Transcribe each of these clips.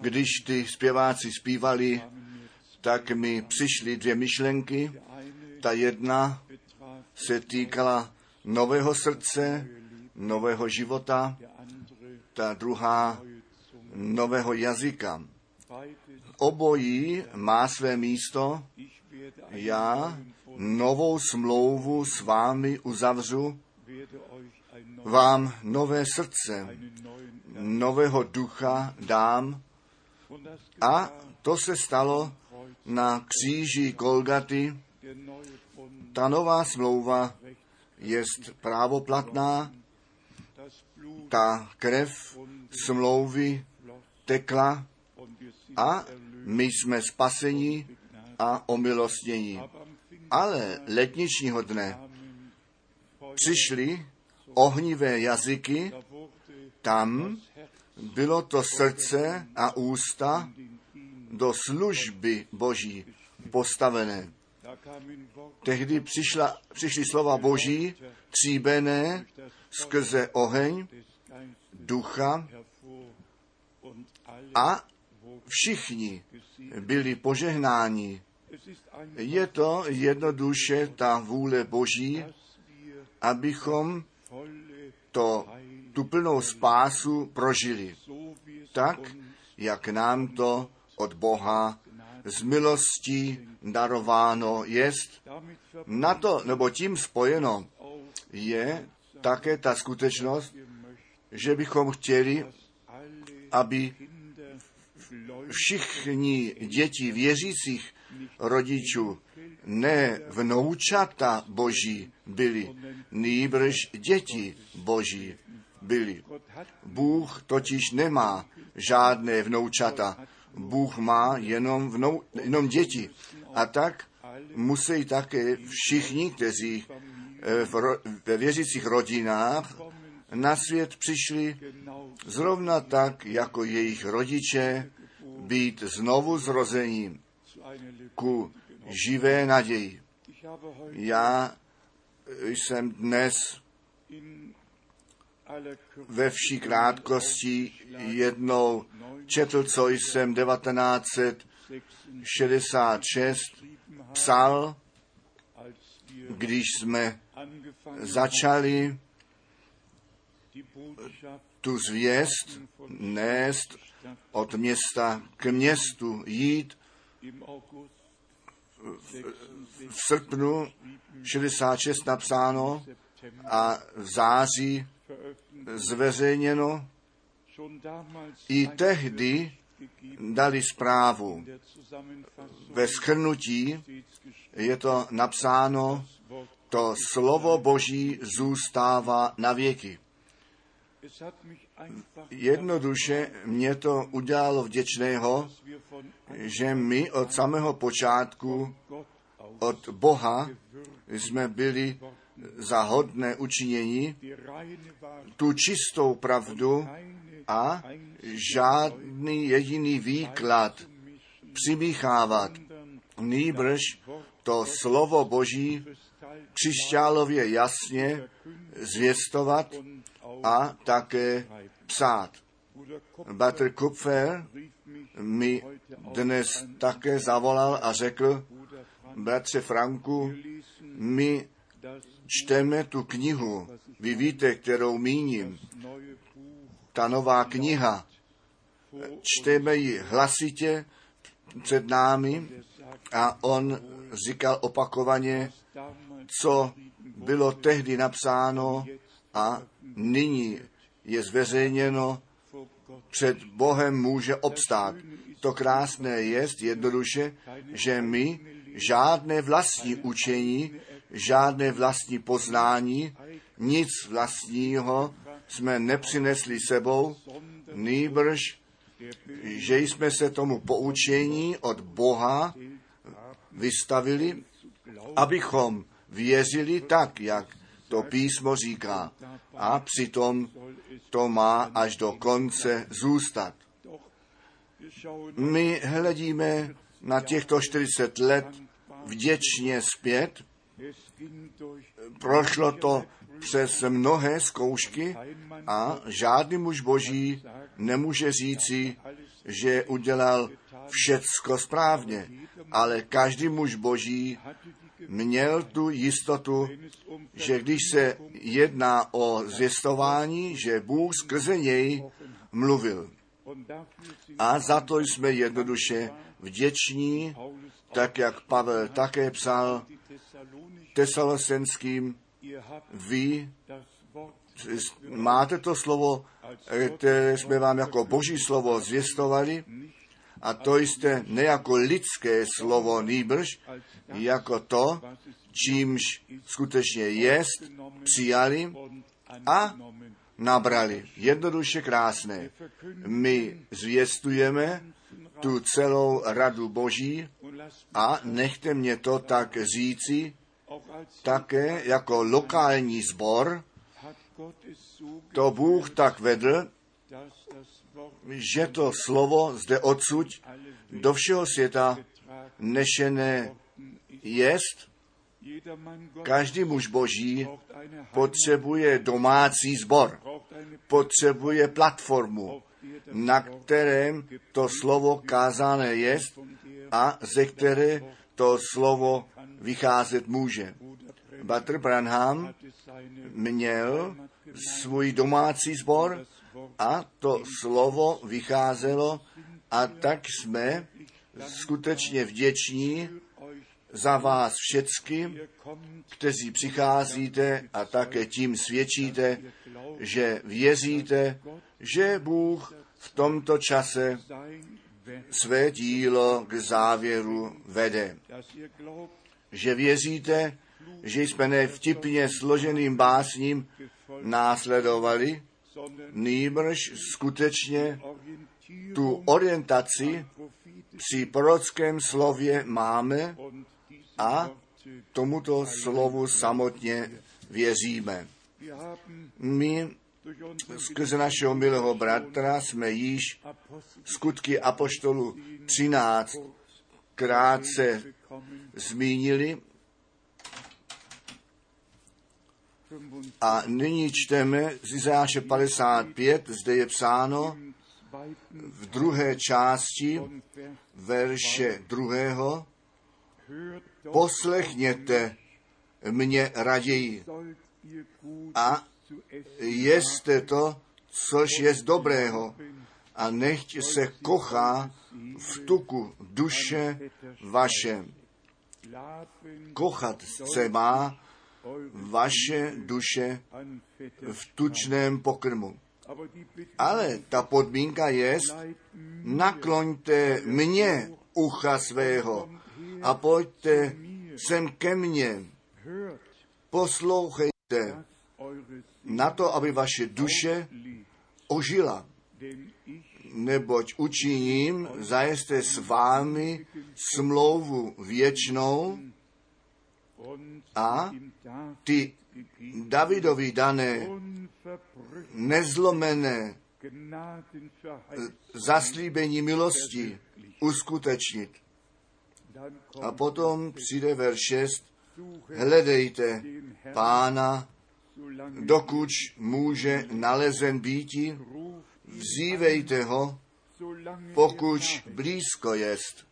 Když ty zpěváci zpívali, tak mi přišly dvě myšlenky. Ta jedna se týkala nového srdce, nového života, ta druhá nového jazyka. Obojí má své místo. Já novou smlouvu s vámi uzavřu, vám nové srdce, nového ducha dám. A to se stalo na kříži Golgaty. Ta nová smlouva je právoplatná, ta krev smlouvy tekla a my jsme spaseni a omilostnění. Ale letničního dne přišly ohnivé jazyky, tam bylo to srdce a ústa do služby Boží postavené. Tehdy přišla, přišly slova Boží, tříbené skrze oheň, ducha a všichni byli požehnáni. Je to jednoduše ta vůle Boží, abychom to, tu plnou spásu prožili. Tak, jak nám to od Boha z milostí darováno jest. Na to, nebo tím spojeno, je také ta skutečnost, že bychom chtěli, aby všichni děti věřících rodičů ne vnoučata boží byli, nýbrž děti boží byli. Bůh totiž nemá žádné vnoučata. Bůh má jenom, vnou, jenom děti. A tak musí také všichni, kteří eh, v, ve věřících rodinách na svět přišli zrovna tak, jako jejich rodiče, být znovu zrozením ku živé naději. Já jsem dnes ve vší krátkosti jednou četl, co jsem 1966 psal, když jsme začali tu zvěst nést od města k městu, jít. V srpnu 66 napsáno a v září zveřejněno. I tehdy dali zprávu. Ve schrnutí je to napsáno, to slovo Boží zůstává na věky. Jednoduše mě to udělalo vděčného, že my od samého počátku od Boha jsme byli za hodné učinění tu čistou pravdu a žádný jediný výklad přimíchávat, nýbrž to slovo Boží křišťálově jasně zvěstovat a také psát. Batr Kupfer mi dnes také zavolal a řekl, bratře Franku, my čteme tu knihu, vy víte, kterou míním, ta nová kniha, čteme ji hlasitě před námi a on říkal opakovaně, co bylo tehdy napsáno a nyní je zveřejněno, před Bohem může obstát. To krásné je jednoduše, že my žádné vlastní učení, žádné vlastní poznání, nic vlastního jsme nepřinesli sebou, nýbrž, že jsme se tomu poučení od Boha vystavili, abychom věřili tak, jak to písmo říká. A přitom to má až do konce zůstat. My hledíme na těchto 40 let vděčně zpět. Prošlo to přes mnohé zkoušky a žádný muž boží nemůže říci, že udělal všecko správně, ale každý muž boží měl tu jistotu, že když se jedná o zvěstování, že Bůh skrze něj mluvil. A za to jsme jednoduše vděční, tak jak Pavel také psal tesalosenským, vy máte to slovo, které jsme vám jako boží slovo zvěstovali, a to jste ne jako lidské slovo nýbrž, jako to, čímž skutečně jest, přijali a nabrali. Jednoduše krásné. My zvěstujeme tu celou radu Boží a nechte mě to tak říci, také jako lokální sbor, to Bůh tak vedl, že to slovo zde odsud do všeho světa nešené jest. Každý muž boží potřebuje domácí sbor, potřebuje platformu, na kterém to slovo kázané jest a ze které to slovo vycházet může. Batr Branham měl svůj domácí sbor a to slovo vycházelo a tak jsme skutečně vděční za vás všecky, kteří přicházíte a také tím svědčíte, že věříte, že Bůh v tomto čase své dílo k závěru vede. Že věříte, že jsme ne vtipně složeným básním následovali, nýbrž skutečně tu orientaci při prorockém slově máme a tomuto slovu samotně věříme. My skrze našeho milého bratra jsme již skutky Apoštolu 13 krátce zmínili. A nyní čteme z Izáše 55, zde je psáno v druhé části verše druhého, poslechněte mě raději. A jeste to, což je z dobrého a nechť se kochá v tuku duše vaše. Kochat se má vaše duše v tučném pokrmu. Ale ta podmínka je, nakloňte mě ucha svého a pojďte sem ke mně. Poslouchejte na to, aby vaše duše ožila. Neboť učiním zajisté s vámi smlouvu věčnou a ty Davidovi dané nezlomené zaslíbení milosti uskutečnit. A potom přijde ver 6, hledejte pána, dokud může nalezen býti, vzívejte ho, pokud blízko jest.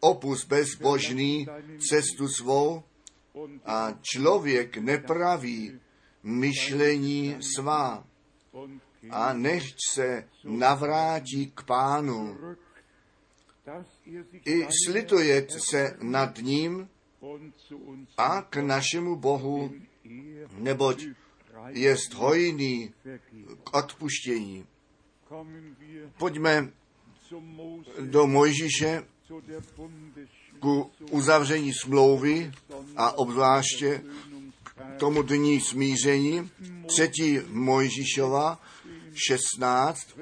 Opus bezbožný cestu svou a člověk nepraví myšlení svá a nechť se navrátí k pánu. I slituje se nad ním a k našemu Bohu, neboť jest hojný k odpuštění. Pojďme do Mojžíše ku uzavření smlouvy a obzvláště k tomu dní smíření. Třetí Mojžíšova 16,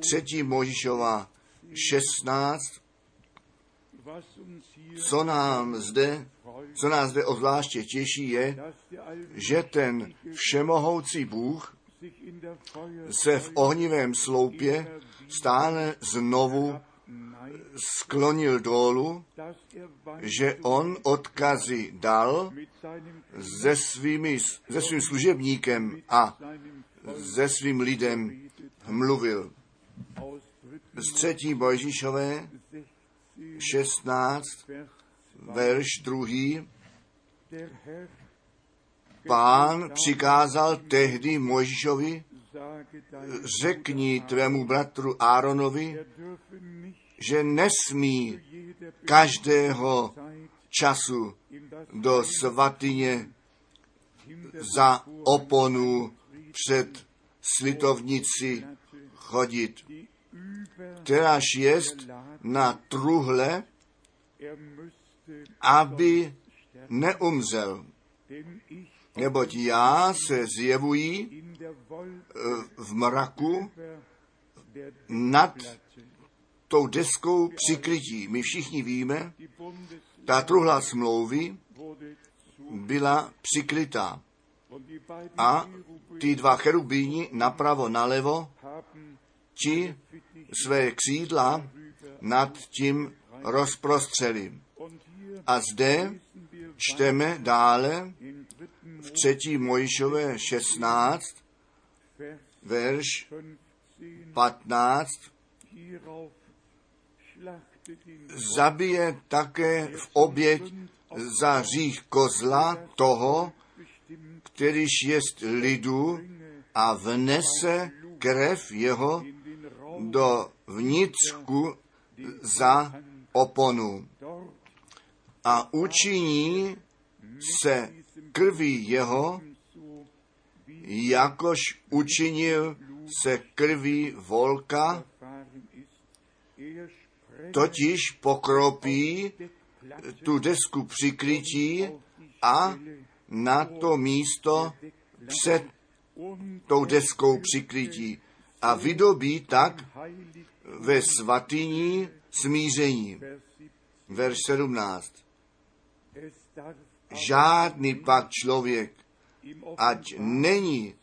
třetí Mojžíšova 16, co nám zde, co nás zde obzvláště těší, je, že ten všemohoucí Bůh se v ohnivém sloupě stále znovu sklonil dolů, že on odkazy dal se, svými, se svým služebníkem a se svým lidem mluvil. aus 3. Z třetí Mojžíšové 16, Vers verš druhý. Pán přikázal tehdy deinem řekni tvému bratru Áronovi, že nesmí každého času do svatyně za oponu před slitovnici chodit, kteráž jest na truhle, aby neumřel. Neboť já se zjevují eh, v mraku nad tou deskou přikrytí. My všichni víme, ta truhla smlouvy byla přikrytá. A ty dva cherubíni napravo nalevo, ti své křídla nad tím rozprostřeli. A zde čteme dále in 3. v 3. Mojžové 16, Vers verš 15 15, hierauf schlachtet den zabije také v oběť za hřích kozla toho, kterýž jest lidu a vnese krev jeho do vnitřku za oponu a učiní se krví jeho, jakož učinil se krví volka, totiž pokropí tu desku přikrytí a na to místo před tou deskou přikrytí a vydobí tak ve svatyni smíření. Vers 17. Verš 17. Žádný pak člověk, ať není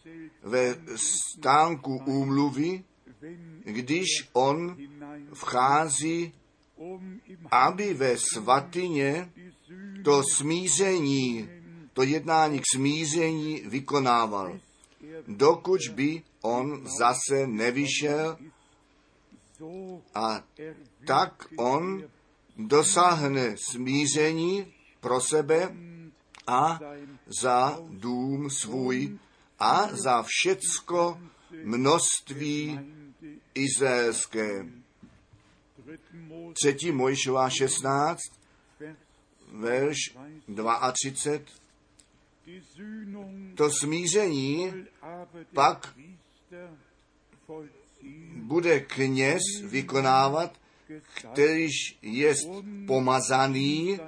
ve stánku úmluvy, když on vchází, aby ve svatyně to smíření, to jednání k smíření vykonával, dokud by on zase nevyšel a tak on dosáhne smíření pro sebe a za dům svůj a za všecko množství izraelské. 3. Mose Třetí Mojžová 16, Vers verš 32. die Sühnung To smíření pak bude kněz vykonávat, kterýž je pomazaný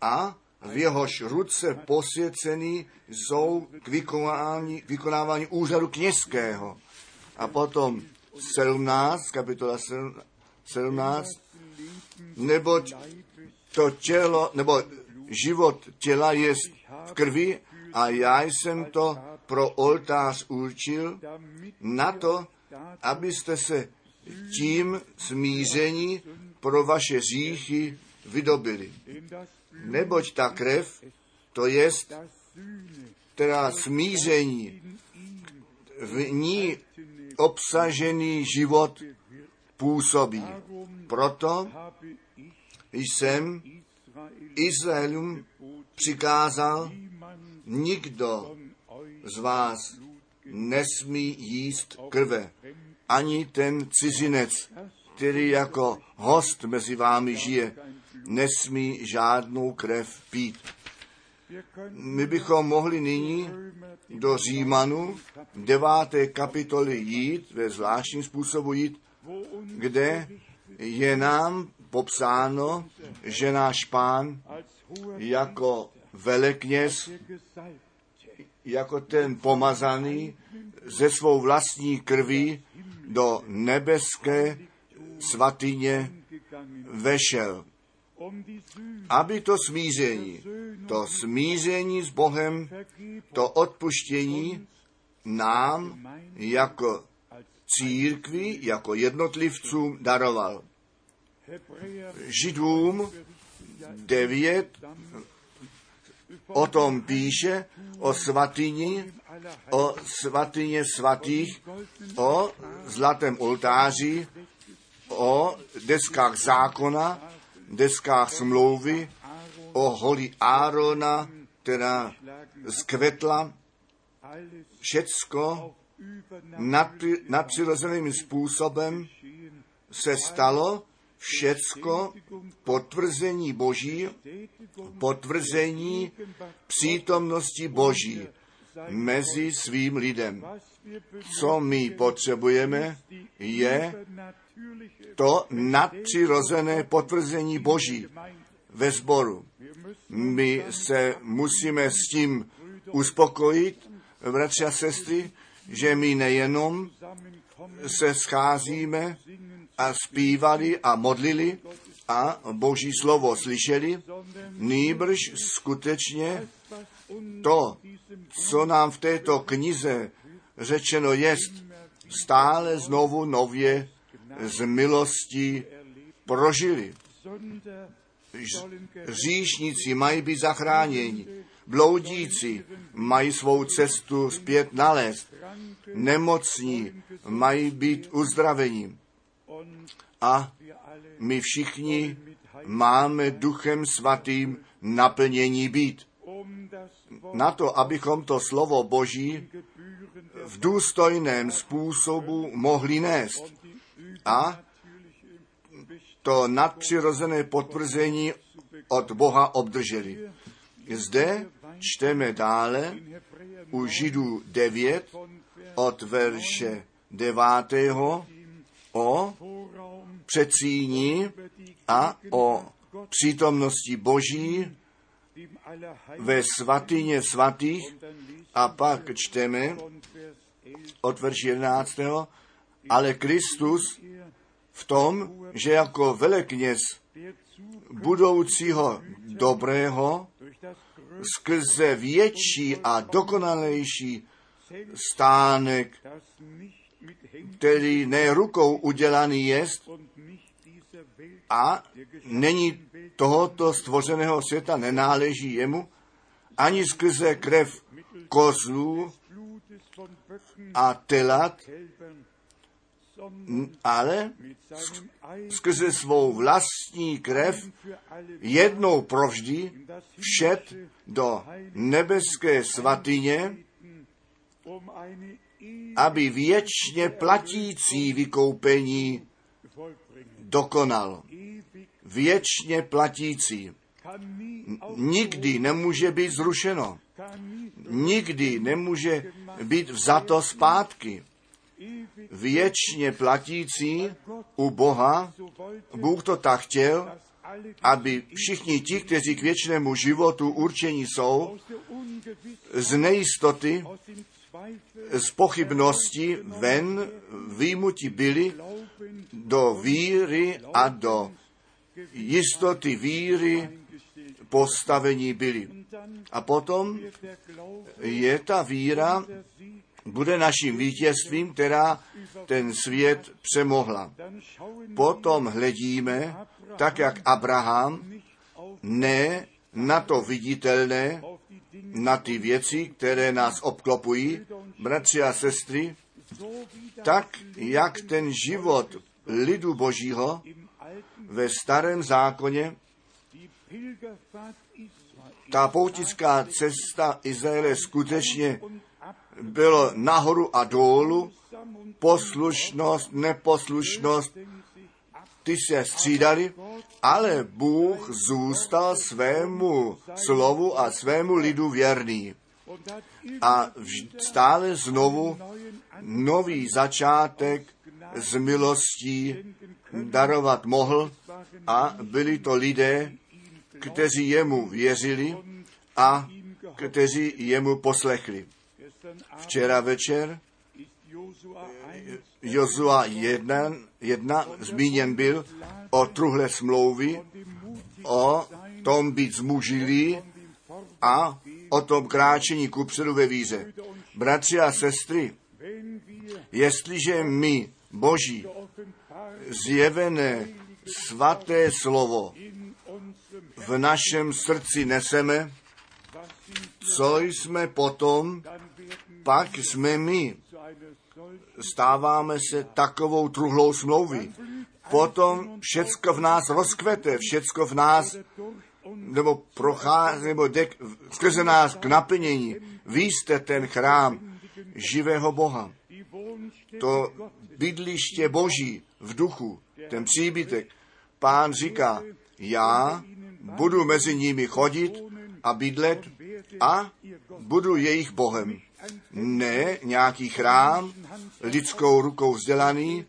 a v jehož ruce posvěcený jsou k vykonávání, vykonávání úřadu kněžského. A potom 17, kapitola 17, neboť to tělo, nebo život těla je v krvi a já jsem to pro oltář určil na to, abyste se tím smíření pro vaše říchy vydobili. Neboť ta krev, to jest, která smíření, v ní obsažený život působí. Proto jsem Izraelům přikázal, nikdo z vás nesmí jíst krve, ani ten cizinec, který jako host mezi vámi žije, nesmí žádnou krev pít. My bychom mohli nyní do Římanu v deváté kapitoly jít, ve zvláštním způsobu jít, kde je nám popsáno, že náš pán jako velekněz, jako ten pomazaný ze svou vlastní krví do nebeské svatyně vešel, aby to smíření, to smíření s Bohem, to odpuštění nám jako církvi, jako jednotlivcům daroval. Židům 9 dann o tom píše, o svatyni o svatyně svatých, o zlatém oltáři, o deskách zákona, deskách smlouvy, o holi Árona, která zkvetla, všecko nadpri- nadpřirozeným způsobem se stalo všecko potvrzení Boží, potvrzení přítomnosti Boží mezi svým lidem. Co my potřebujeme, je to nadpřirozené potvrzení Boží ve sboru. My se musíme s tím uspokojit, bratři a sestry, že my nejenom se scházíme a zpívali a modlili a Boží slovo slyšeli, nýbrž skutečně to, co nám v této knize řečeno jest, stále znovu nově z milostí prožili. Říšníci mají být zachráněni, bloudíci mají svou cestu zpět nalézt, nemocní mají být uzdraveni. A my všichni máme duchem svatým naplnění být. Na to, abychom to slovo Boží v důstojném způsobu mohli nést a to nadpřirozené potvrzení od Boha obdrželi. Zde čteme dále u Židů 9 od verše 9. o předsíní a o přítomnosti Boží ve svatyně svatých a pak čteme od verše 11. Ale Kristus v tom, že jako velekněz budoucího dobrého skrze větší a dokonalejší stánek, který ne rukou udělaný jest a není tohoto stvořeného světa, nenáleží jemu, ani skrze krev kozlů a telat, ale skrze svou vlastní krev jednou provždy všet do nebeské svatyně, aby věčně platící vykoupení dokonal. Věčně platící. Nikdy nemůže být zrušeno. Nikdy nemůže být vzato zpátky věčně platící u Boha, Bůh to tak chtěl, aby všichni ti, kteří k věčnému životu určení jsou, z nejistoty, z pochybnosti ven výjimuti byli do víry a do jistoty víry postavení byli. A potom je ta víra bude naším vítězstvím, která ten svět přemohla. Potom hledíme, tak jak Abraham, ne na to viditelné, na ty věci, které nás obklopují, bratři a sestry, tak jak ten život lidu božího ve starém zákoně, ta poutická cesta Izraele skutečně bylo nahoru a dolů, poslušnost, neposlušnost, ty se střídali, ale Bůh zůstal svému slovu a svému lidu věrný. A stále znovu nový začátek z milostí darovat mohl a byli to lidé, kteří jemu věřili a kteří jemu poslechli. Včera večer Jozua 1, 1 zmíněn byl o truhle smlouvy, o tom být zmužilý a o tom kráčení kupředu ve víře. Bratři a sestry, jestliže my, Boží, zjevené svaté slovo v našem srdci neseme, co jsme potom pak jsme my, stáváme se takovou truhlou smlouvy. Potom všecko v nás rozkvete, všecko v nás nebo prochází, nebo jde skrze nás k naplnění. Vy jste ten chrám živého Boha. To bydliště Boží v duchu, ten příbytek. Pán říká, já budu mezi nimi chodit a bydlet a budu jejich Bohem. Ne nějaký chrám, lidskou rukou vzdělaný,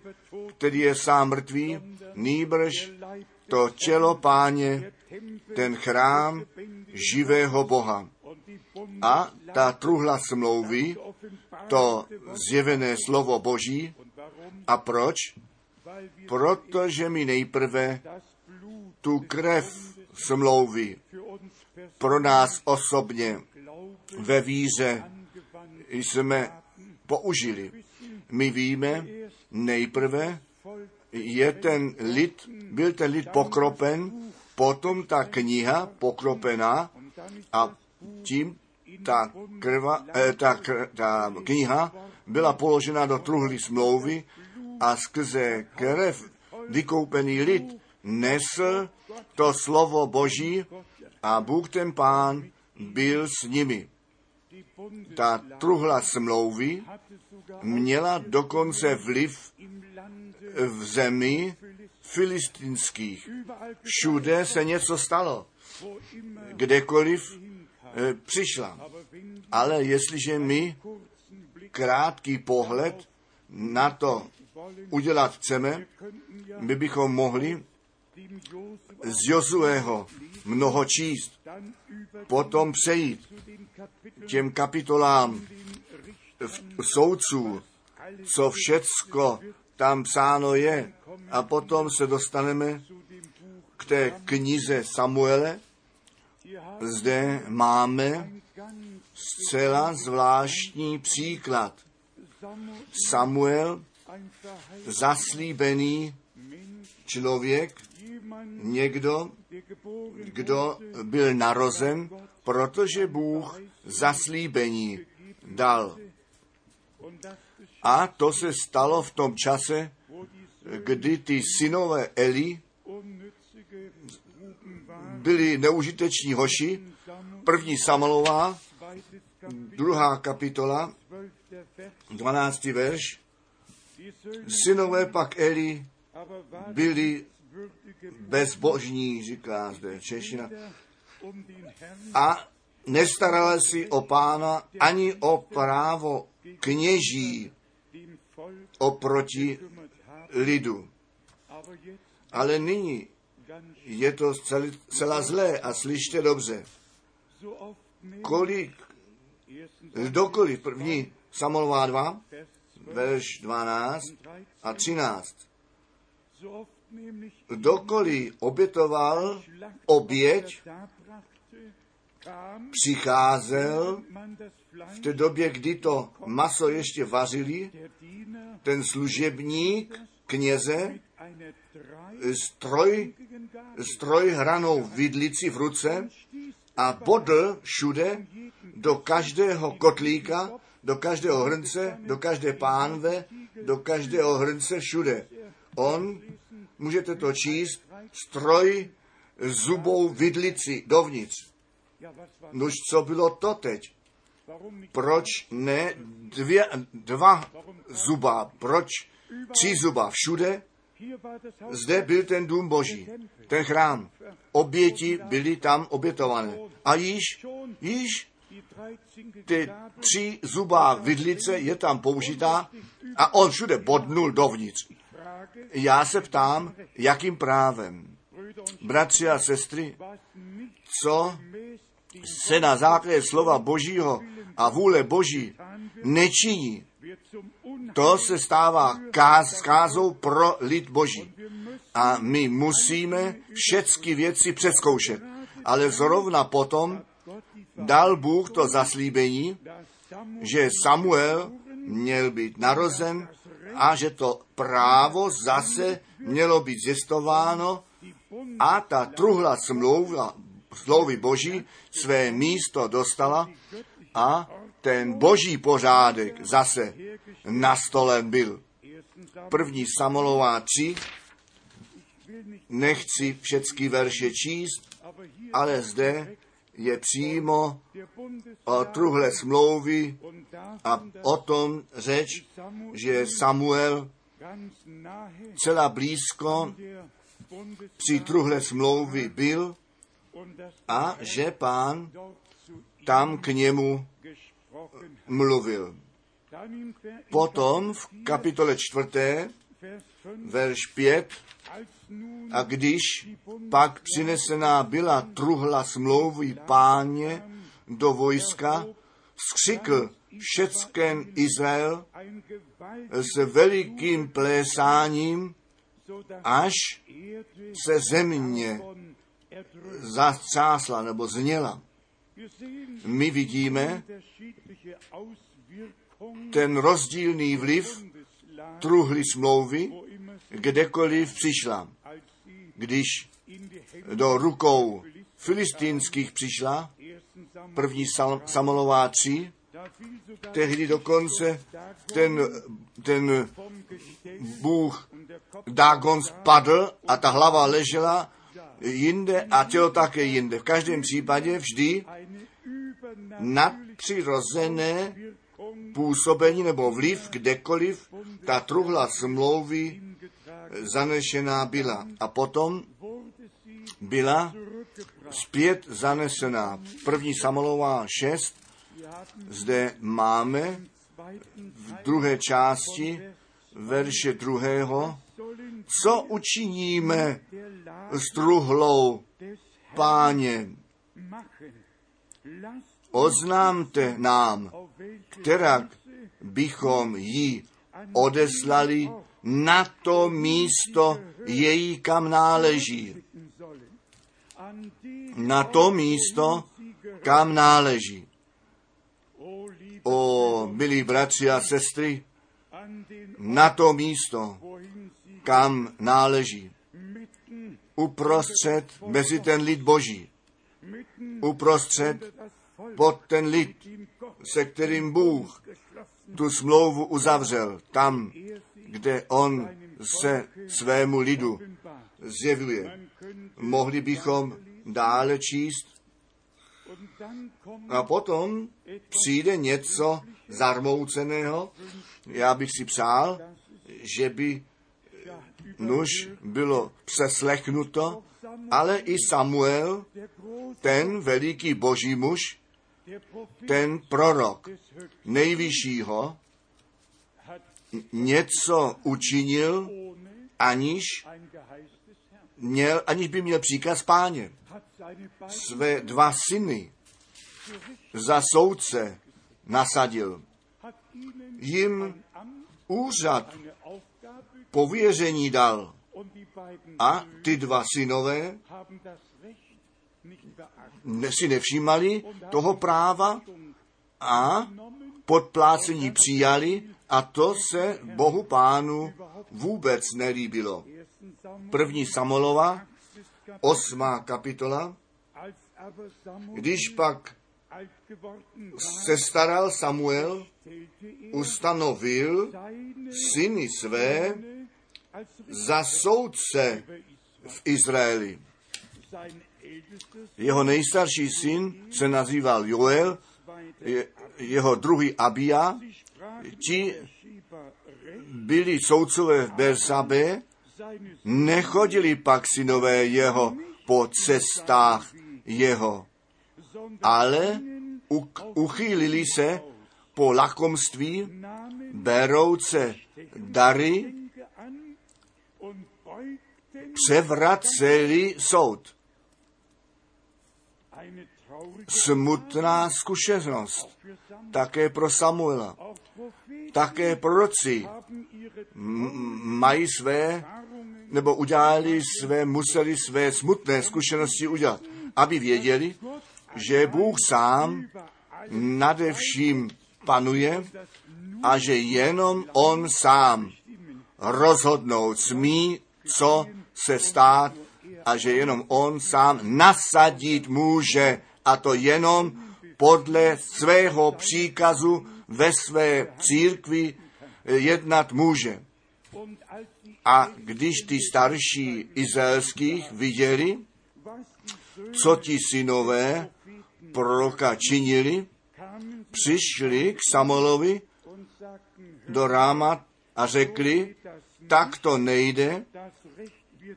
který je sám mrtvý, nýbrž to tělo páně, ten chrám živého Boha. A ta truhla smlouvy, to zjevené slovo Boží. A proč? Protože my nejprve tu krev smlouvy pro nás osobně ve víře jsme použili. My víme, nejprve je ten lid, byl ten lid pokropen, potom ta kniha pokropená a tím ta, krva, eh, ta, kr, ta kniha byla položena do truhly smlouvy a skrze krev vykoupený lid nesl to slovo Boží a Bůh ten pán byl s nimi. Ta truhla smlouvy měla dokonce vliv v zemi filistinských. Všude se něco stalo, kdekoliv eh, přišla. Ale jestliže my krátký pohled na to udělat chceme, my bychom mohli z Jozueho mnoho číst, potom přejít těm kapitolám v- soudců, co všecko tam psáno je. A potom se dostaneme k té knize Samuele. Zde máme zcela zvláštní příklad. Samuel, zaslíbený člověk, někdo, kdo byl narozen, protože Bůh zaslíbení dal. A to se stalo v tom čase, kdy ty synové Eli byli neužiteční hoši. První Kapitel, druhá kapitola, 12. Vers. 12. verš. Synové pak Eli byli bezbožní, říká zde Češina, A nestarali si o pána ani o právo kněží oproti lidu. Ale nyní je to celá zlé a slyšte dobře. Kolik, kdokoliv, první Samuelová 2, Vers 12 verš 12 und 13. a 13. So oft nämlich Kdokoliv obětoval oběť, přicházel v té době, kdy to maso ještě vařili, ten služebník kněze s troj, s trojhranou vidlici v ruce a bodl všude do každého kotlíka, do každého hrnce, do každé pánve, do každého hrnce všude. On, můžete to číst, stroj zubou vidlici dovnitř. Nož co bylo to teď? Proč ne dvě, dva zuba? Proč tři zuba všude? Zde byl ten dům boží, ten chrám. Oběti byly tam obětované. A již, již die 13 ty tři zubá vidlice je tam použitá a on všude bodnul dovnitř. Já se ptám, jakým právem? Bratři a sestry, co se na základě slova božího a vůle boží nečiní, to se stává káz, kázou pro lid boží. A my musíme všechny věci přeskoušet. Ale zrovna potom dal Bůh to zaslíbení, že Samuel měl být narozen a že to právo zase mělo být zjistováno a ta truhla smlouva, smlouvy boží své místo dostala a ten boží pořádek zase nastolen byl. První Samolová 3, nechci všechny verše číst, ale zde je přímo o truhle smlouvy a o tom řeč, že Samuel celá blízko při truhle smlouvy byl a že pán tam k němu mluvil. Potom v kapitole čtvrté, verš 5, a když pak přinesená byla truhla smlouvy páně do vojska, skřikl všecken Izrael s velikým plésáním, až se země zatřásla nebo zněla. My vidíme ten rozdílný vliv truhly smlouvy, kdekoliv přišla. Když do rukou filistínských přišla, první Samolová 3, tehdy dokonce ten, ten Bůh Dagon spadl a ta hlava ležela jinde a tělo také jinde. V každém případě vždy nadpřirozené působení nebo vliv kdekoliv ta truhla smlouvy zanešená byla. A potom byla zpět zanesená. První Samolová 6, zde máme v druhé části verše druhého, co učiníme s truhlou páně. Oznámte nám, která bychom ji odeslali na to místo, její kam náleží. Na to místo, kam náleží. O, milí bratři a sestry, na to místo, kam náleží. Uprostřed mezi ten lid boží. Uprostřed pod ten lid, se kterým Bůh tu smlouvu uzavřel, tam, kde on se svému lidu zjevuje. Mohli bychom dále číst a potom přijde něco zarmouceného. Já bych si přál, že by nuž bylo přeslechnuto, ale i Samuel, ten veliký boží muž, ten prorok nejvyššího, něco učinil, aniž, měl, aniž by měl příkaz páně. Své dva syny za soudce nasadil. Jim úřad pověření dal. A ty dva synové si nevšímali toho práva a podplácení přijali a to se Bohu pánu vůbec nelíbilo. První Samolova, osmá kapitola, když pak se staral Samuel, ustanovil syny své za soudce v Izraeli. Jeho nejstarší syn se nazýval Joel, je, jeho druhý Abia, ti byli soudcové v Bersabe, nechodili pak synové jeho po cestách jeho, ale uchýlili se po lakomství, berouce dary, převraceli soud. Smutná zkušenost také pro Samuela. Také proroci mají své, nebo udělali své, museli své smutné zkušenosti udělat, aby věděli, že Bůh sám nade vším panuje a že jenom On sám rozhodnout smí, co se stát a že jenom On sám nasadit může a to jenom podle svého příkazu ve své církvi jednat může. A když ty starší izraelských viděli, co ti synové proroka činili, přišli k hör, do Ráma a řekli, tak to nejde,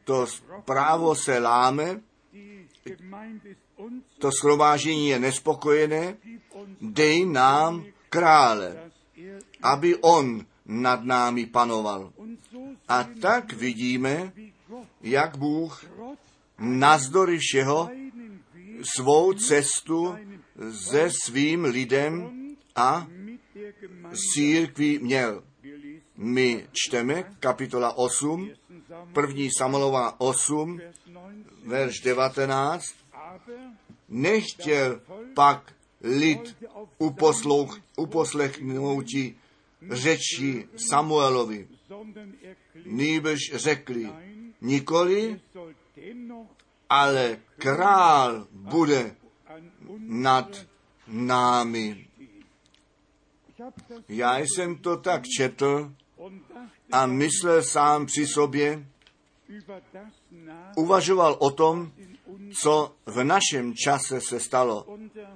to právo se láme, to shromáždění je nespokojené, dej nám krále, aby on nad námi panoval. A tak vidíme, jak Bůh nazdory všeho svou cestu se svým lidem a církví měl. My čteme kapitola 8, 1. Samuel první Samuelova 8, Vers 19, verš 19. aber Nechtěl pak lid uposlouch, uposlechnouti řeči Samuelovi, nýbrž řekli, nikoli, ale král bude nad námi. Já jsem to tak četl a myslel sám při sobě, uvažoval o tom, co v našem čase se stalo. unter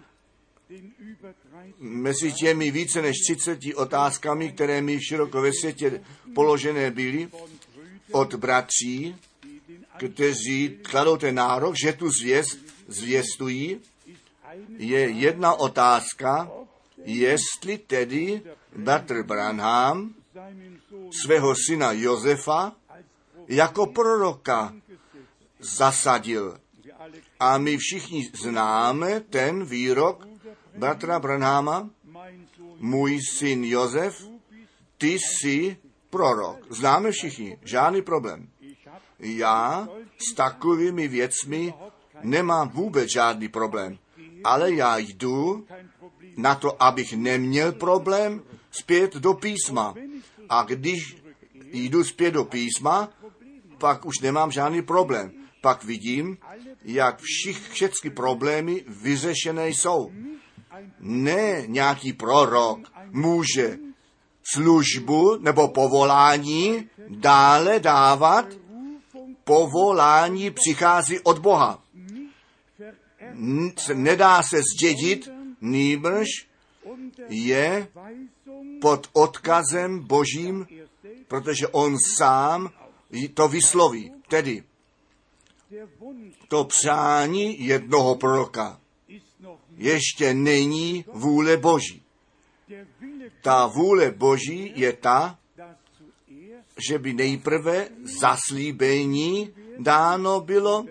den über 30 Mezi těmi více než 30 otázkami, které mi široko ve světě položené byly od bratří, kteří kladou ten nárok, že tu zvěst zvěstují, je jedna otázka, jestli tedy bratr Branham svého syna Josefa jako proroka zasadil. A my všichni známe ten výrok bratra Branhama, můj syn Josef, ty jsi prorok. Známe všichni, žádný problém. Já s takovými věcmi nemám vůbec žádný problém. Ale já jdu na to, abych neměl problém, zpět do písma. A když jdu zpět do písma, pak už nemám žádný problém. Pak vidím, jak všich, všechny problémy vyřešené jsou. Ne nějaký prorok může službu nebo povolání dále dávat, povolání přichází od Boha. Nedá se zdědit, nýbrž je pod odkazem božím, protože on sám to vysloví. Tedy to přání jednoho proroka ještě není vůle boží. Ta vůle boží je ta, že by nejprve zaslíbení dáno bylo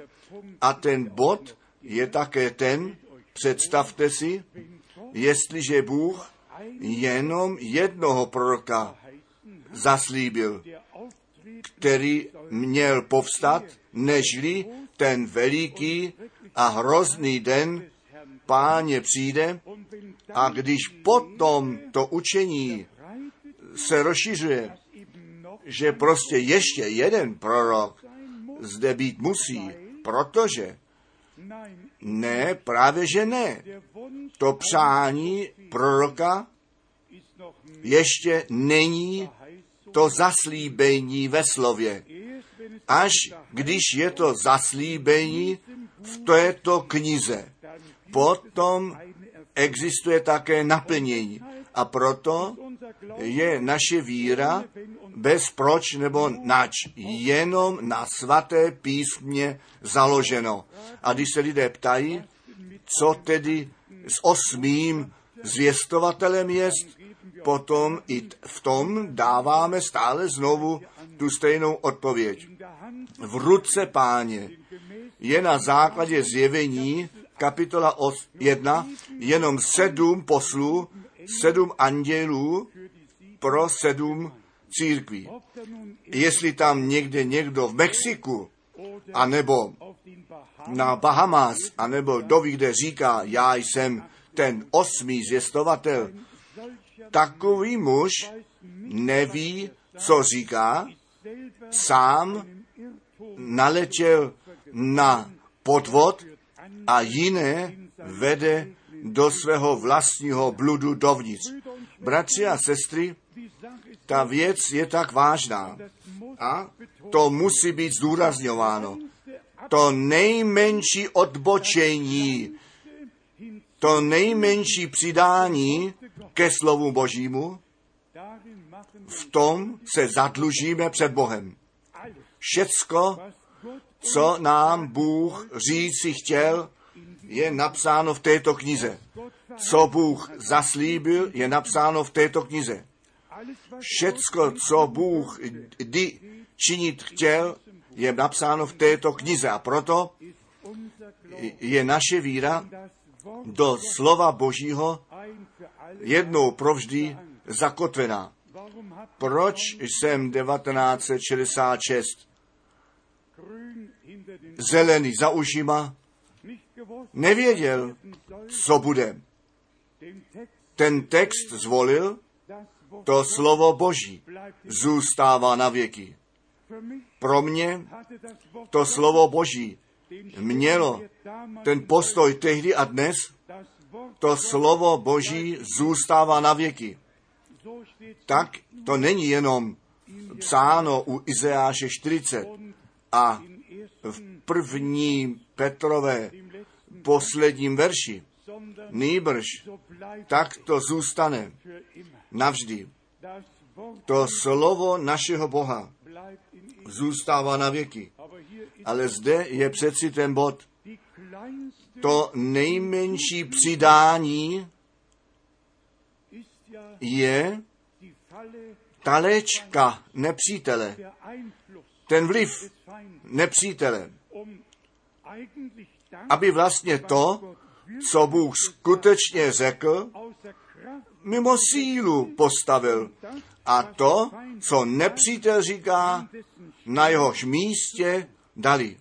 a ten bod je také ten, představte si, jestliže Bůh jenom jednoho proroka zaslíbil, který měl povstat, nežli ten veliký a hrozný den páně přijde a když potom to učení se rozšiřuje, že prostě ještě jeden prorok zde být musí, protože ne, právě že ne. To přání proroka ještě není to zaslíbení ve slově. Až když je to zaslíbení v této knize, potom existuje také naplnění. A proto je naše víra bez proč nebo nač, jenom na svaté písmě založeno. A když se lidé ptají, co tedy s osmým zvěstovatelem jest, potom i v tom dáváme stále znovu tu stejnou odpověď. V ruce páně je na základě zjevení kapitola 1 jenom sedm poslů, sedm andělů pro sedm církví. Jestli tam někde někdo v Mexiku, anebo na Bahamas, anebo kdo ví, kde říká, já jsem ten osmý zvěstovatel, takový muž neví, co říká, sám naletěl na podvod a jiné vede do svého vlastního bludu dovnitř. Bratři a sestry, ta věc je tak vážná a to musí být zdůrazňováno. To nejmenší odbočení, to nejmenší přidání ke slovu Božímu, v tom se zadlužíme před Bohem. Všecko, co nám Bůh říci chtěl, je napsáno v této knize. Co Bůh zaslíbil, je napsáno v této knize. Všecko, co Bůh kdy činit chtěl, je napsáno v této knize. A proto je naše víra do slova Božího jednou provždy zakotvená. Proč jsem 1966 zelený za ušima nevěděl, co bude. Ten text zvolil, to slovo Boží zůstává na věky. Pro mě to slovo Boží mělo ten postoj tehdy a dnes, to slovo Boží zůstává na věky. Tak to není jenom psáno u Izeáše 40 a v první Petrové posledním verši. Nýbrž, tak to zůstane navždy. To slovo našeho Boha zůstává na věky. Ale zde je přeci ten bod. To nejmenší přidání je ta léčka nepřítele, ten vliv nepřítele, aby vlastně to, co Bůh skutečně řekl, mimo sílu postavil. A to, co nepřítel říká, na jehož místě dali.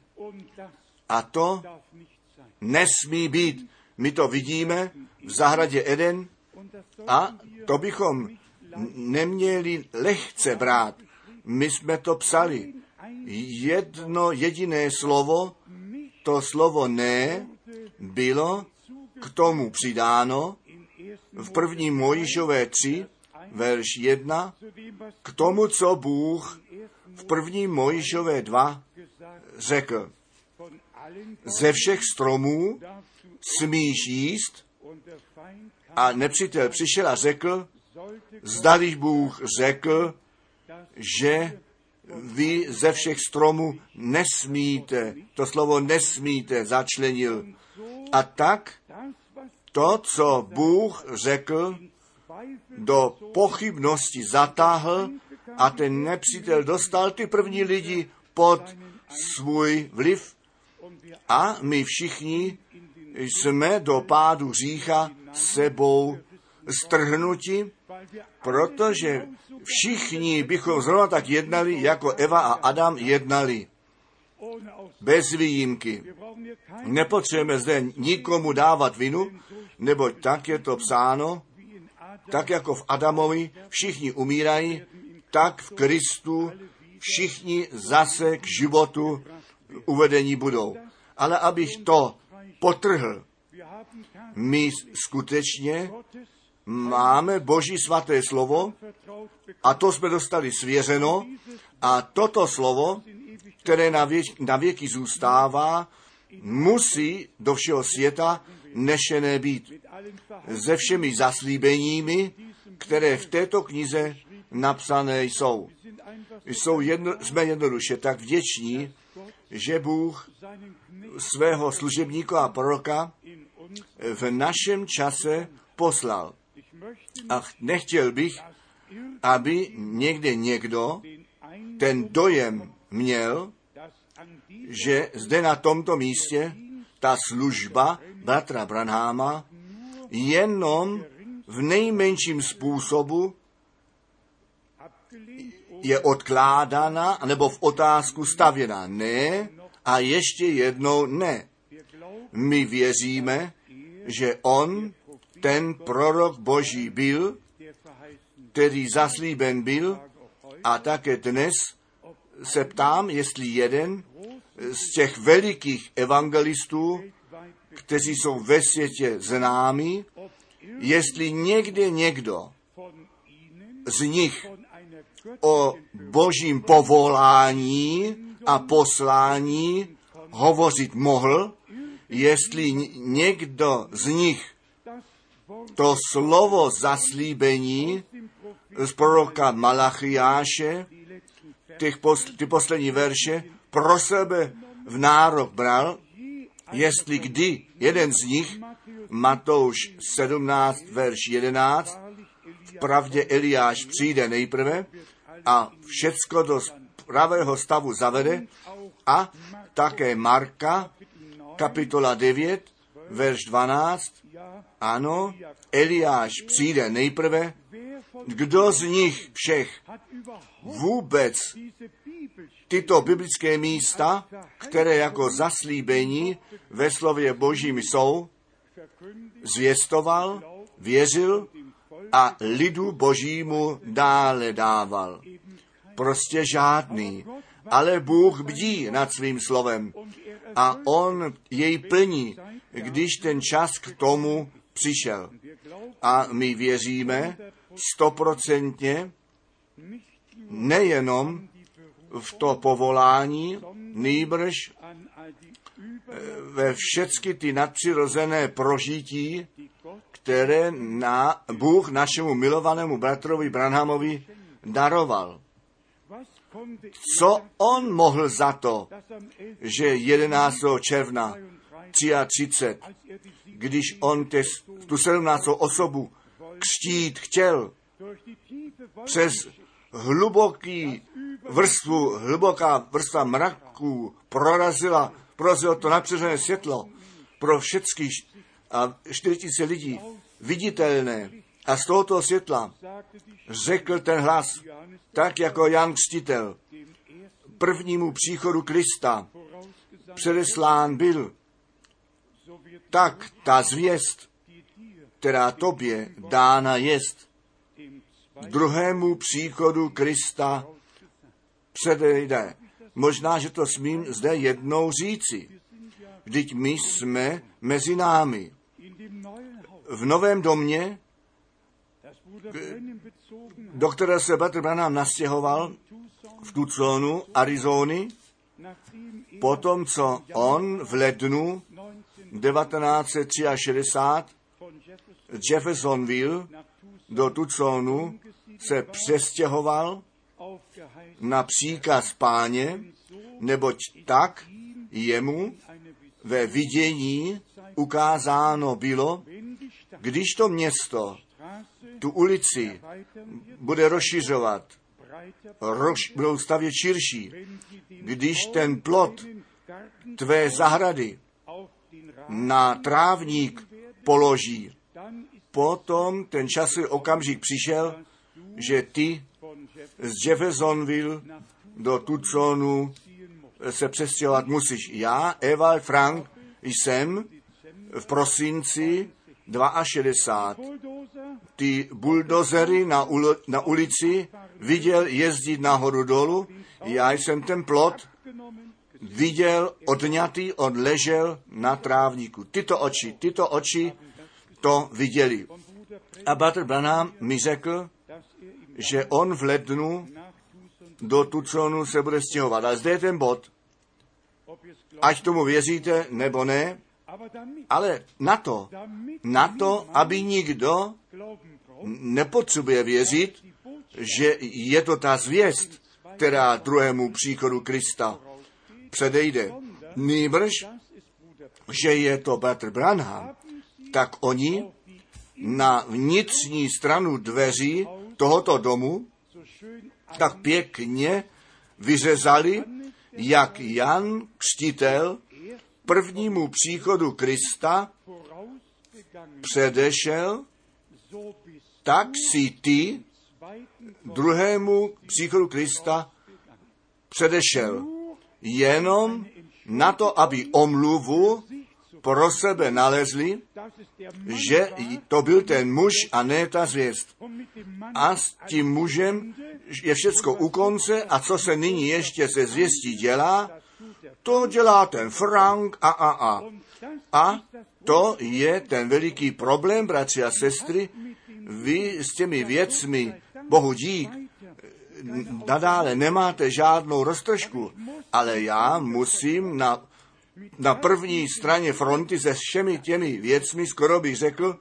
A to nesmí být. My to vidíme v zahradě Eden a to bychom neměli lehce brát. My jsme to psali. Jedno jediné slovo, to slovo ne, bylo k tomu přidáno v první Mojišové 3, verš 1, k tomu, co Bůh v první Mojišové 2 řekl. Ze všech stromů smíš jíst a nepřítel přišel a řekl, zdališ Bůh řekl, že vy ze všech stromů nesmíte, to slovo nesmíte začlenil. A tak to, co Bůh řekl, do pochybnosti zatáhl a ten nepřítel dostal ty první lidi pod svůj vliv a my všichni jsme do pádu řícha sebou strhnuti, protože všichni bychom zrovna tak jednali, jako Eva a Adam jednali. Bez výjimky. Nepotřebujeme zde nikomu dávat vinu, nebo tak je to psáno, tak jako v Adamovi všichni umírají, tak v Kristu všichni zase k životu uvedení budou. Ale abych to potrhl, my skutečně máme Boží svaté slovo a to jsme dostali svěřeno a toto slovo, které na, věk, na věky zůstává, musí do všeho světa nešené být. Se všemi zaslíbeními, které v této knize napsané jsou. jsou jedno, jsme jednoduše tak vděční, že Bůh svého služebníka a proroka v našem čase poslal. A nechtěl bych, aby někde někdo ten dojem měl, že zde na tomto místě ta služba bratra Branháma jenom v nejmenším způsobu je odkládána nebo v otázku stavěna. Ne a ještě jednou ne. My věříme, že on, ten prorok Boží byl, který zaslíben byl a také dnes se ptám, jestli jeden z těch velikých evangelistů, kteří jsou ve světě známi, ob jestli někde někdo z nich o božím povolání a poslání hovořit mohl, jestli někdo z nich to slovo zaslíbení z proroka Malachiáše, těch pos, ty poslední verše, pro sebe v nárok bral, jestli kdy jeden z nich, Matouš 17, verš 11, wahrlich v pravdě Eliáš přijde nejprve a všecko do pravého stavu zavede a také Marka, kapitola 9, verš 12, ja ano, Eliáš přijde nejprve, kdo z nich všech vůbec tyto biblické místa, které jako zaslíbení ve slově Božím jsou, zvěstoval, věřil a lidu Božímu dále dával. Prostě žádný. Ale Bůh bdí nad svým slovem a on jej plní, když ten čas k tomu přišel. A my věříme stoprocentně nejenom v to povolání, nýbrž über ve všechny ty nadpřirozené prožití, které na Bůh našemu milovanému bratrovi Branhamovi daroval. Co on mohl za to, dass am 11. že 11. června 33, als er die Sieg když on tes, tu 17. osobu křtít chtěl, přes hluboký vrstvu, hluboká vrstva mraků prorazila, prorazilo to napřežené světlo pro všechny a 4000 lidí viditelné. A z tohoto světla řekl ten hlas, tak jako Jan ersten prvnímu příchodu Krista předeslán byl, tak ta zvěst, která tobě dána jest, druhému příchodu Krista předejde. Možná, že to smím zde jednou říci. Vždyť my jsme mezi námi. V novém domě, do kterého se Bratr Branham nastěhoval v Tucsonu, Arizony, potom co on v lednu 1963 von Jefferson z Jeffersonville do Tucsonu se přestěhoval na příkaz páně, neboť tak jemu ve vidění ukázáno bylo, když to město tu ulici bude rozšiřovat, roš, budou stavět širší, když ten plot tvé zahrady na trávník položí, potom ten časový okamžik přišel, že ty z Jeffersonville do Tucsonu se přestěhovat musíš. Já, Ewald Frank, jsem v prosinci 62 Bulldozer ty buldozery na, ulo, na ulici viděl jezdit nahoru dolů. Já jsem ten plot viděl odňatý, on ležel na trávníku. Tyto oči, tyto oči to viděli. A Bratr Branham mi řekl, že on v lednu do Tucsonu se bude stěhovat. A zde je ten bod. Ať tomu věříte nebo ne, ale na to, na to, aby nikdo nepotřebuje věřit, že je to ta zvěst, která druhému příchodu Krista předejde. Nýbrž, že je to Bratr Branham, tak oni na vnitřní stranu dveří tohoto domu tak pěkně vyřezali, jak Jan Křtitel prvnímu příchodu Krista předešel, tak si ty druhému příchodu Krista předešel. Jenom na to, aby omluvu pro sebe nalezli, že to byl ten muž a ne ta zvěst. A s tím mužem je všecko u konce a co se nyní ještě se zvěstí dělá, to dělá ten Frank a a a. A To je ten veliký problém, bratři a sestry. Vy s těmi věcmi, Bohu dík, nadále nemáte žádnou roztržku, ale já musím na, na první straně fronty se všemi těmi věcmi, skoro bych řekl,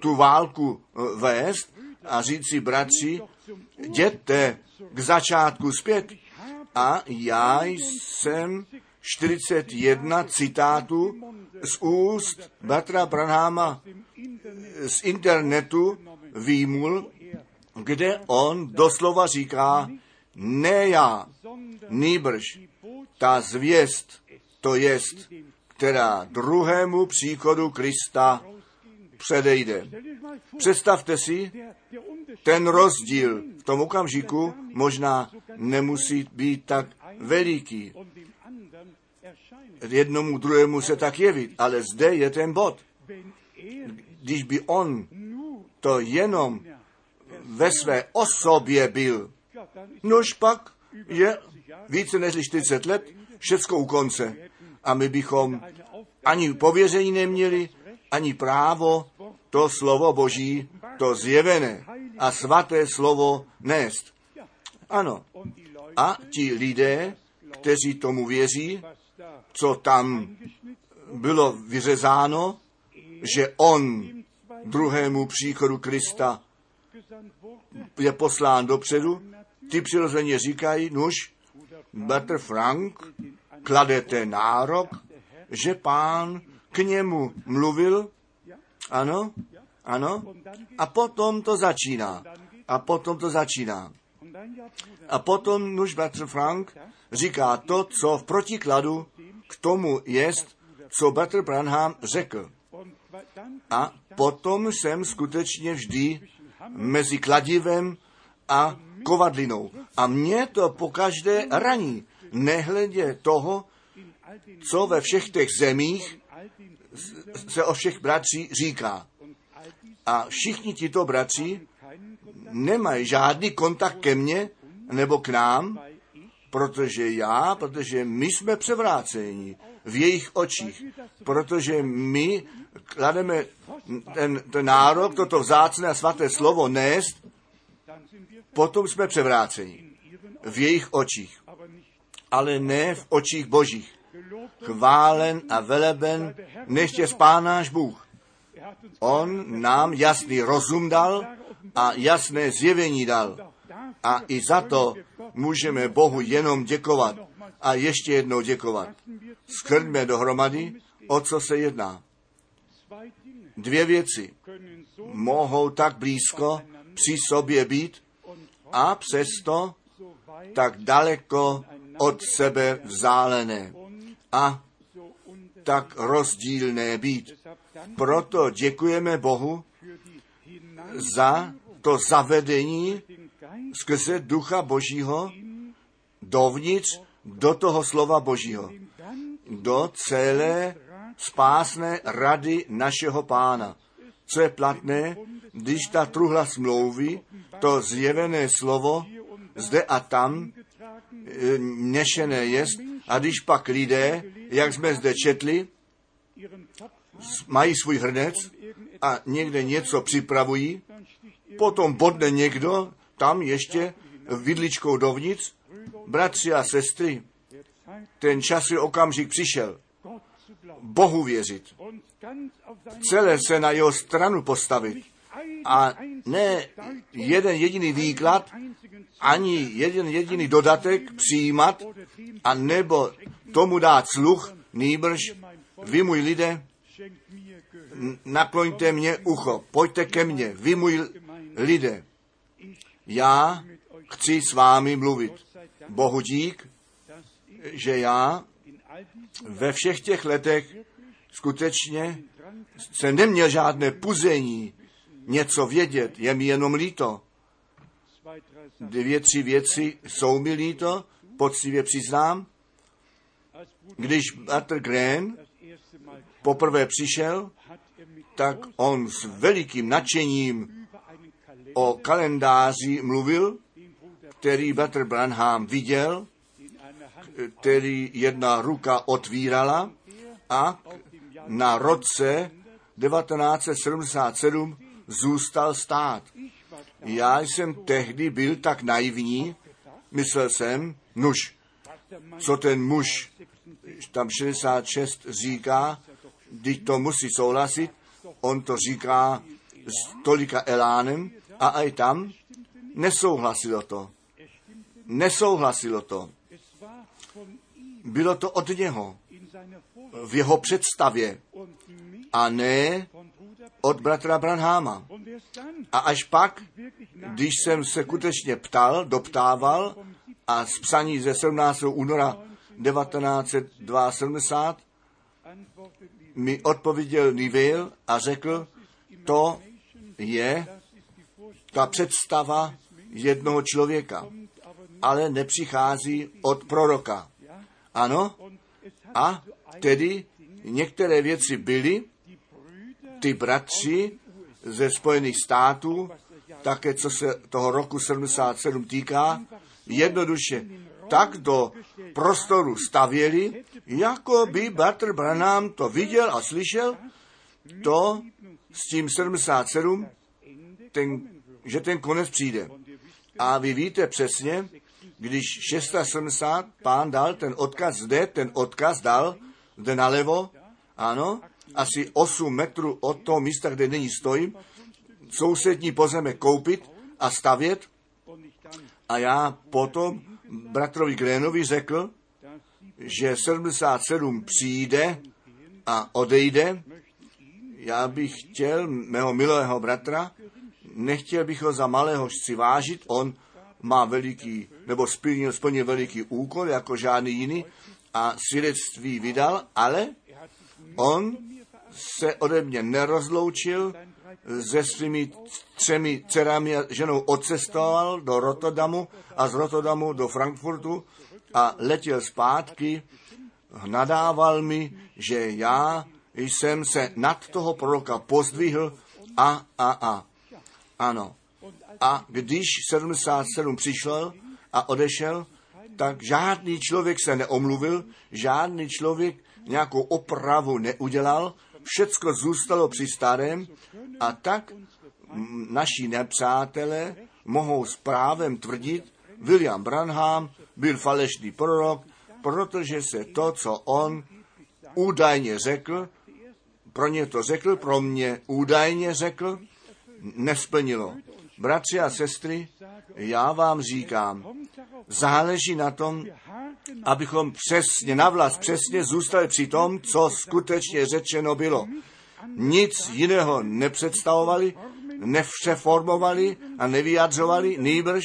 tu válku eh, vést a říct si, bratři, jděte k začátku zpět. A já jsem 41 citátů z úst Batra Branhama z internetu výmul, kde on doslova říká, ne já, nýbrž ta zvěst, to jest, která druhému příchodu Krista předejde. Představte si, ten rozdíl v tom okamžiku možná nemusí být tak veliký. Jednomu druhému se tak jevit, ale zde je ten bod. Když by on to jenom ve své osobě byl, nož pak je více než 40 let, všecko u konce. A my bychom ani pověření neměli, ani právo to slovo Boží, to zjevené a svaté slovo nést. Ano. A ti lidé, kteří tomu věří, co tam bylo vyřezáno, že on druhému příchodu Krista je poslán dopředu, ty přirozeně říkají, nuž, Bratr Frank, kladete nárok, že pán k němu mluvil, ano, ano, a potom to začíná. A potom to začíná. A potom nuž bratr Frank říká to, co v protikladu k tomu jest, co bratr Branham řekl. A potom jsem skutečně vždy mezi kladivem a kovadlinou. A mě to pokaždé raní, nehledě toho, co ve všech těch zemích se o všech bratří říká. A všichni tito bratři nemají žádný kontakt ke mně nebo k nám, protože já, protože my jsme převráceni v jejich očích, protože my klademe ten, ten nárok, toto vzácné a svaté slovo nést, potom jsme převráceni v jejich očích, ale ne v očích božích. Chválen a veleben neště spán náš Bůh. On nám jasný rozum dal a jasné zjevení dal. A i za to můžeme Bohu jenom děkovat a ještě jednou děkovat. Skrňme dohromady, o co se jedná. Dvě věci mohou tak blízko při sobě být a přesto tak daleko od sebe vzálené a tak rozdílné být. Proto děkujeme Bohu za to zavedení skrze Ducha Božího dovnitř do toho slova Božího, do celé spásné rady našeho pána. Co je platné, když ta truhla smlouvy, to zjevené slovo, zde a tam nešené jest, a když pak lidé, jak jsme zde četli, mají svůj hrnec a někde něco připravují, potom bodne někdo tam ještě vidličkou dovnitř, bratři a sestry, ten časový okamžik přišel. Bohu věřit. Celé se na jeho stranu postavit. A ne jeden jediný výklad, ani jeden jediný dodatek přijímat, a nebo tomu dát sluch, nýbrž vy můj lidé, nakloňte mě ucho, pojďte ke mně, vy můj lidé. Já chci s vámi mluvit. Bohu dík, že já ve všech těch letech skutečně se neměl žádné puzení něco vědět, je mi jenom líto. Dvě, tři věci jsou mi líto, poctivě přiznám. Když Arthur Graham poprvé přišel, tak on s velikým nadšením o kalendáři mluvil, který Bratr Branham viděl, který jedna ruka otvírala a na roce 1977 zůstal stát. Já jsem tehdy byl tak naivní, myslel jsem, nuž, co ten muž tam 66 říká, když to musí souhlasit, on to říká s tolika elánem a i tam nesouhlasilo to. Nesouhlasilo to. Bylo to od něho, v jeho představě a ne od bratra Branháma. A až pak, když jsem se skutečně ptal, doptával a z psaní ze 17. února 1972 mi odpověděl Nivel a řekl, to je ta představa jednoho člověka, ale nepřichází od proroka. Ano? A tedy některé věci byly, ty bratři ze Spojených států, také co se toho roku 77 týká, jednoduše tak do prostoru stavěli, jako by Bratr Branham to viděl a slyšel, to s tím 77, ten, že ten konec přijde. A vy víte přesně, když 670 pán dal ten odkaz zde, ten odkaz dal zde nalevo, ano, asi 8 metrů od toho místa, kde nyní stojím, sousední pozemek koupit a stavět. A já potom bratrovi Grénovi řekl, že 77 přijde a odejde. Já bych chtěl mého milého bratra, nechtěl bych ho za malého si vážit, on má veliký, nebo splnil, splnil veliký úkol jako žádný jiný a svědectví vydal, ale on se ode mě nerozloučil, se svými třemi dcerami a ženou odcestoval do Rotterdamu a z Rotterdamu do Frankfurtu a letěl zpátky, nadával mi, že já jsem se nad toho proroka pozdvihl a, a, a. Ano. A když 77 přišel a odešel, tak žádný člověk se neomluvil, žádný člověk nějakou opravu neudělal, všecko zůstalo při starém a tak naši nepřátelé mohou s právem tvrdit, William Branham byl falešný prorok, protože se to, co on údajně řekl, pro ně to řekl, pro mě údajně řekl, nesplnilo. Bratři a sestry, já vám říkám, záleží na tom, abychom přesně navlas, přesně zůstali při tom, co skutečně řečeno bylo. Nic jiného nepředstavovali, nepřeformovali a nevyjadřovali, nýbrž,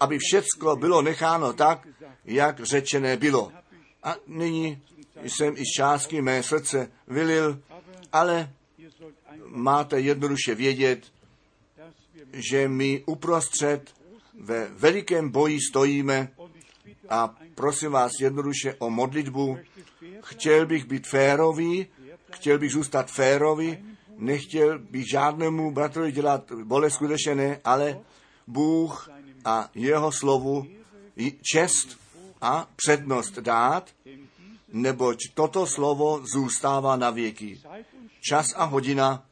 aby všecko bylo necháno tak, jak řečené bylo. A nyní jsem i částky mé srdce vylil, ale máte jednoduše vědět, že my uprostřed ve velikém boji stojíme a prosím vás jednoduše o modlitbu. Chtěl bych být férový, chtěl bych zůstat férový, nechtěl bych žádnému bratrovi dělat bolest skutečně ne, ale Bůh a jeho slovu čest a přednost dát, neboť toto slovo zůstává na věky. Čas a hodina,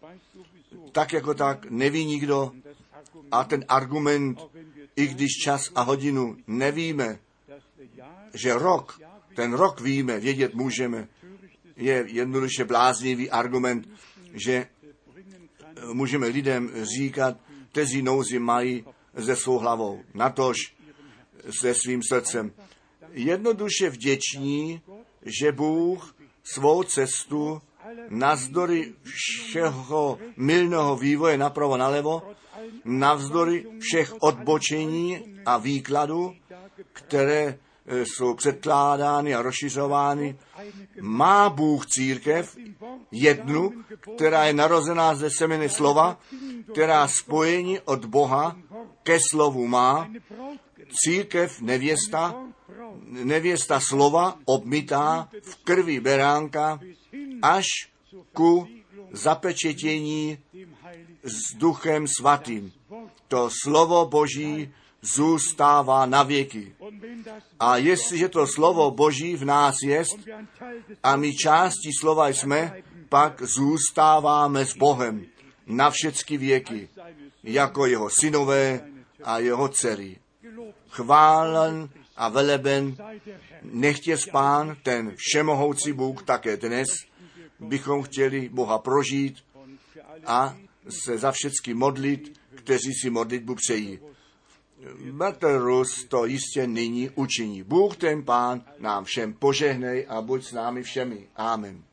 tak jako tak, neví nikdo a ten argument, i když čas a hodinu nevíme, že rok, ten rok víme, vědět můžeme, je jednoduše bláznivý argument, že můžeme lidem říkat, kteří nouzi mají ze svou hlavou, natož se svým srdcem. Jednoduše vděční, že Bůh svou cestu navzdory všeho milného vývoje napravo nalevo, navzdory všech odbočení a výkladů, které e, jsou předkládány a rozšiřovány, má Bůh církev jednu, která je narozená ze semeny slova, která spojení od Boha ke slovu má, církev nevěsta, nevěsta slova obmytá v krvi beránka až ku zapečetění s duchem svatým. To slovo Boží zůstává na věky. A jestliže to slovo Boží v nás je a my částí slova jsme, pak zůstáváme s Bohem na všechny věky, jako jeho synové a jeho dcery. Chválen a veleben nechtě spán ten všemohoucí Bůh také dnes, bychom chtěli Boha prožít a se za všechny modlit, kteří si modlitbu přejí. Bratr Rus to jistě nyní učiní. Bůh ten Pán nám všem požehnej a buď s námi všemi. Amen.